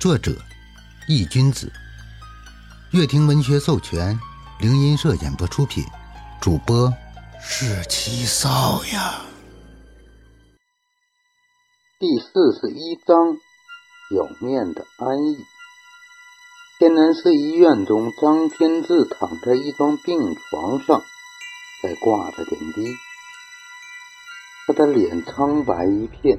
作者：易君子，乐亭文学授权，灵音社演播出品，主播是七少呀。第四十一章：表面的安逸。天南市医院中，张天志躺在一张病床上，在挂着点滴。他的脸苍白一片，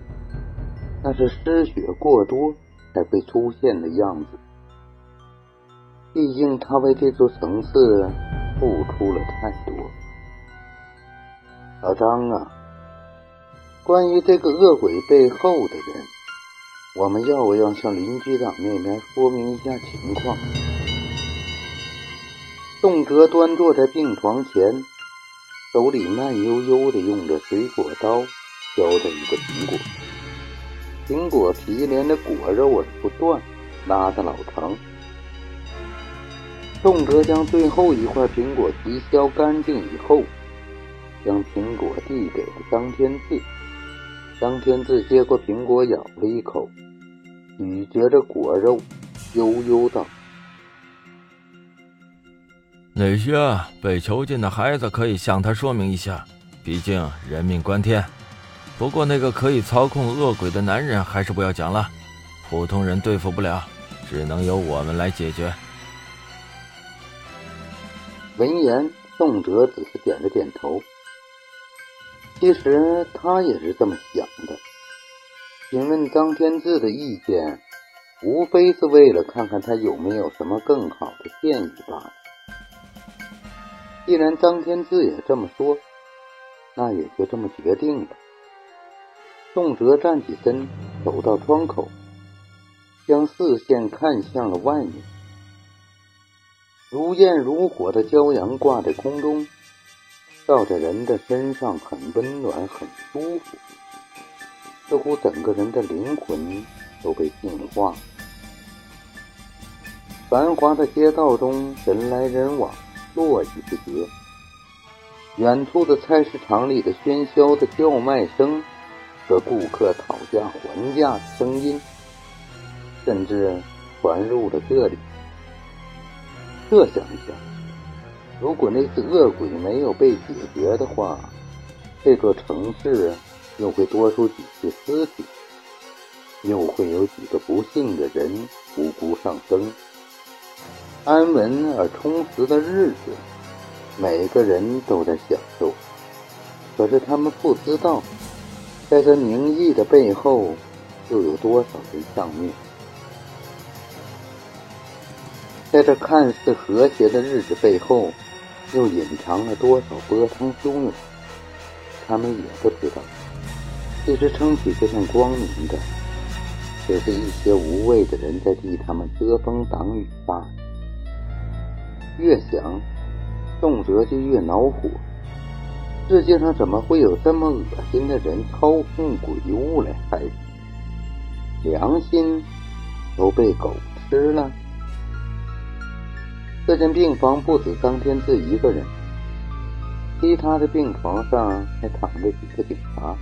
那是失血过多才会出现的样子。毕竟他为这座城市付出了太多。老张啊，关于这个恶鬼背后的人，我们要不要向林局长那边说明一下情况？宋哲端坐在病床前。手里慢悠悠的用着水果刀削着一个苹果，果皮连着果肉而不断，拉得老长。宋哲将最后一块苹果皮削干净以后，将苹果递给了张天志。张天志接过苹果，咬了一口，咀嚼着果肉，悠悠道。那些被囚禁的孩子可以向他说明一下，毕竟人命关天。不过那个可以操控恶鬼的男人还是不要讲了，普通人对付不了，只能由我们来解决。闻言，宋哲只是点了点头。其实他也是这么想的。询问张天志的意见，无非是为了看看他有没有什么更好的建议罢了。既然张天志也这么说，那也就这么决定了。宋哲站起身，走到窗口，将视线看向了外面。如焰如火的骄阳挂在空中，照在人的身上，很温暖，很舒服，似乎整个人的灵魂都被净化。繁华的街道中，人来人往。络绎不绝，远处的菜市场里的喧嚣的叫卖声和顾客讨价还价的声音，甚至传入了这里。设想一下，如果那只恶鬼没有被解决的话，这座城市又会多出几具尸体，又会有几个不幸的人无辜丧生。安稳而充实的日子，每个人都在享受。可是他们不知道，在这名义的背后，又有多少人丧命？在这看似和谐的日子背后，又隐藏了多少波涛汹涌？他们也不知道。其实撑起这片光明的，只是一些无谓的人在替他们遮风挡雨罢了。越想，动辄就越恼火。世界上怎么会有这么恶心的人操控鬼物来害人？良心都被狗吃了。这间病房不止张天志一个人，其他的病床上还躺着几个警察。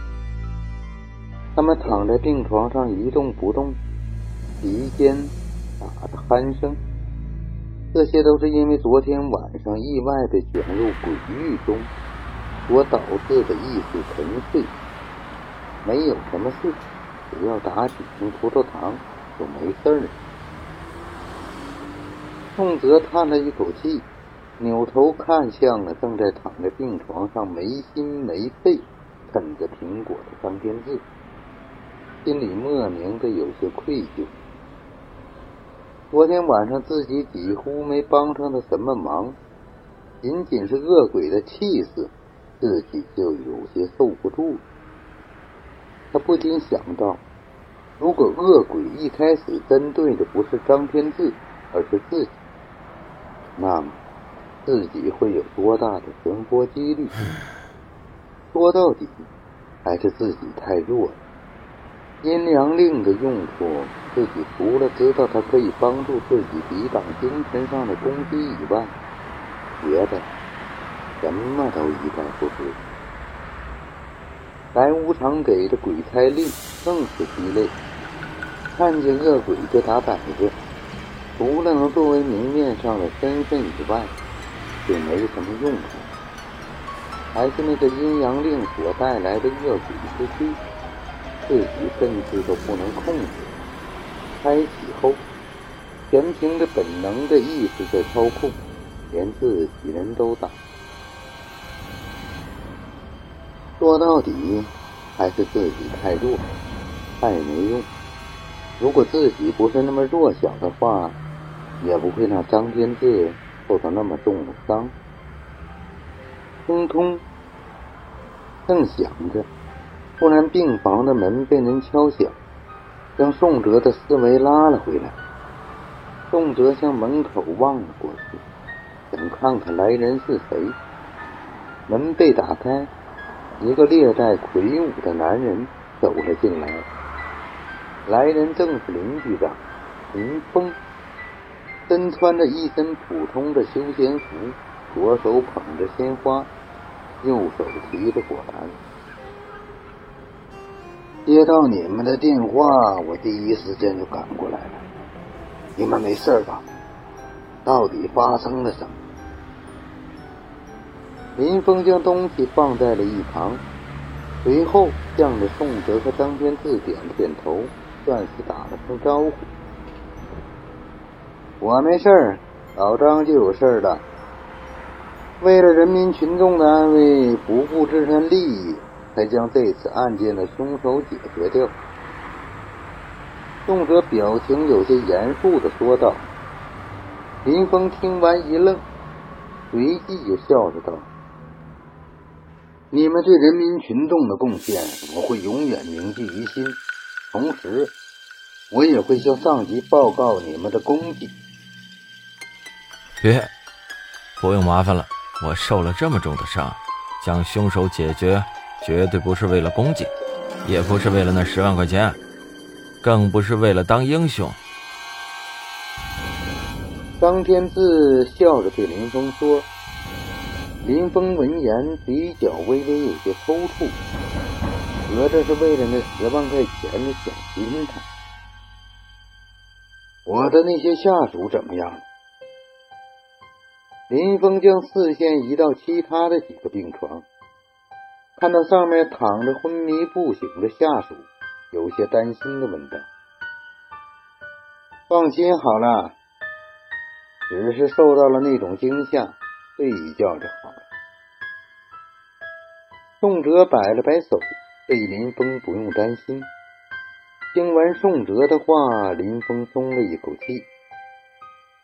他们躺在病床上一动不动，鼻尖打着鼾声。这些都是因为昨天晚上意外被卷入鬼域中所导致的意识沉睡。没有什么事，只要打几瓶葡萄糖就没事了。宋泽叹了一口气，扭头看向了正在躺在病床上没心没肺啃着苹果的张天志，心里莫名的有些愧疚。昨天晚上自己几乎没帮上他什么忙，仅仅是恶鬼的气势，自己就有些受不住了。他不禁想到，如果恶鬼一开始针对的不是张天志，而是自己，那么自己会有多大的存活几率？说到底，还是自己太弱了。阴阳令的用处，自己除了知道它可以帮助自己抵挡精神上的攻击以外，别的什么都一概不知。白无常给的鬼差令更是鸡肋，看见恶鬼就打摆子，除了能作为明面上的身份以外，就没什么用处。还是那个阴阳令所带来的恶鬼之气，自己甚至都不能控制。开启后，全凭着本能的意识在操控，连自己人都打。说到底，还是自己太弱，太没用。如果自己不是那么弱小的话，也不会让张天志受到那么重的伤。通通，正想着，突然病房的门被人敲响，将宋哲的思维拉了回来。宋哲向门口望了过去，想看看来人是谁。门被打开，一个略带魁梧的男人走了进来。来人正是林局长林峰，身穿着一身普通的休闲服，左手捧着鲜花，右手提着果篮。接到你们的电话，我第一时间就赶过来了。你们没事吧？到底发生了什么？林峰将东西放在了一旁，随后向着宋哲和张天志点了点头。算是打了声招呼。我没事儿，老张就有事儿了。为了人民群众的安危，不顾自身利益，才将这次案件的凶手解决掉。宋哲表情有些严肃的说道。林峰听完一愣，随即就笑着道：“你们对人民群众的贡献，我会永远铭记于心。”同时，我也会向上级报告你们的功绩。别，不用麻烦了。我受了这么重的伤，将凶手解决，绝对不是为了功绩，也不是为了那十万块钱，更不是为了当英雄。张天志笑着对林峰说。林峰闻言，嘴角微微有些抽搐。合着是为了那十万块钱的小心他。我的那些下属怎么样了？林峰将视线移到其他的几个病床，看到上面躺着昏迷不醒的下属，有些担心的问道：“放心好了，只是受到了那种惊吓，睡一觉就好。”宋哲摆了摆手。对林峰不用担心。听完宋哲的话，林峰松了一口气。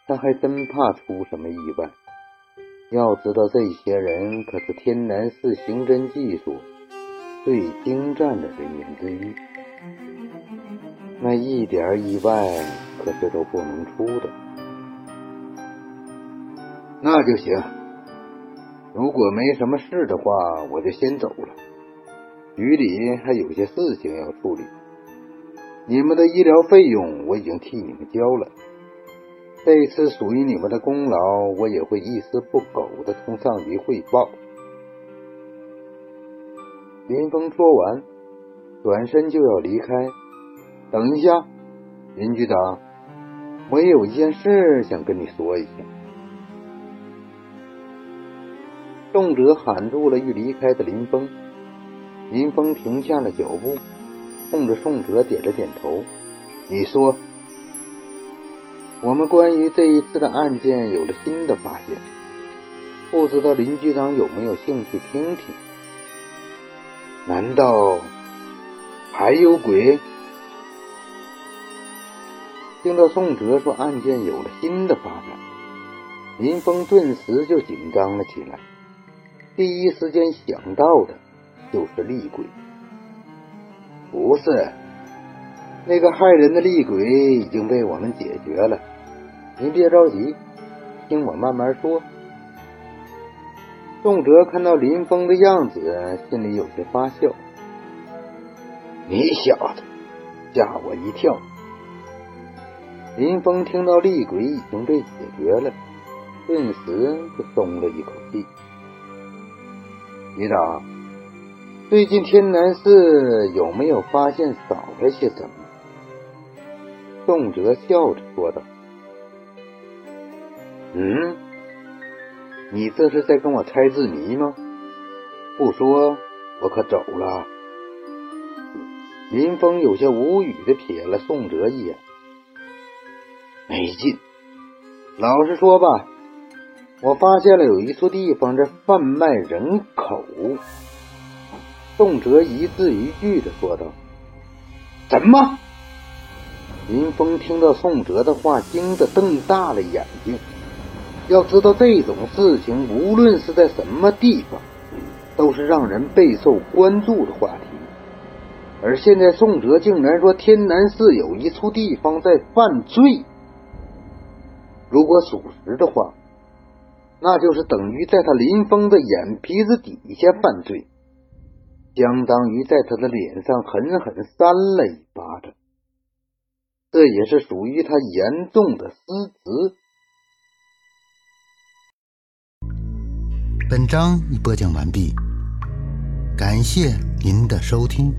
他还真怕出什么意外。要知道，这些人可是天南市刑侦技术最精湛的人员之一，那一点意外可是都不能出的。那就行。如果没什么事的话，我就先走了。局里还有些事情要处理，你们的医疗费用我已经替你们交了，这次属于你们的功劳，我也会一丝不苟的同上级汇报。林峰说完，转身就要离开。等一下，林局长，我有一件事想跟你说一下。宋哲喊住了欲离开的林峰。林峰停下了脚步，冲着宋哲点了点头。你说，我们关于这一次的案件有了新的发现，不知道林局长有没有兴趣听听？难道还有鬼？听到宋哲说案件有了新的发展，林峰顿时就紧张了起来，第一时间想到的。就是厉鬼，不是那个害人的厉鬼已经被我们解决了。您别着急，听我慢慢说。宋哲看到林峰的样子，心里有些发笑。你小子吓我一跳。林峰听到厉鬼已经被解决了，顿时就松了一口气。局长。最近天南市有没有发现少了些什么？宋哲笑着说道：“嗯，你这是在跟我猜字谜吗？不说，我可走了。”林峰有些无语的瞥了宋哲一眼，没劲。老实说吧，我发现了有一处地方在贩卖人口。宋哲一字一句的说道：“什么？”林峰听到宋哲的话，惊得瞪大了眼睛。要知道，这种事情无论是在什么地方，都是让人备受关注的话题。而现在，宋哲竟然说天南市有一处地方在犯罪。如果属实的话，那就是等于在他林峰的眼皮子底下犯罪，相当于在他的脸上狠狠扇了一巴掌。这也是属于他严重的失职。本章已播讲完毕，感谢您的收听。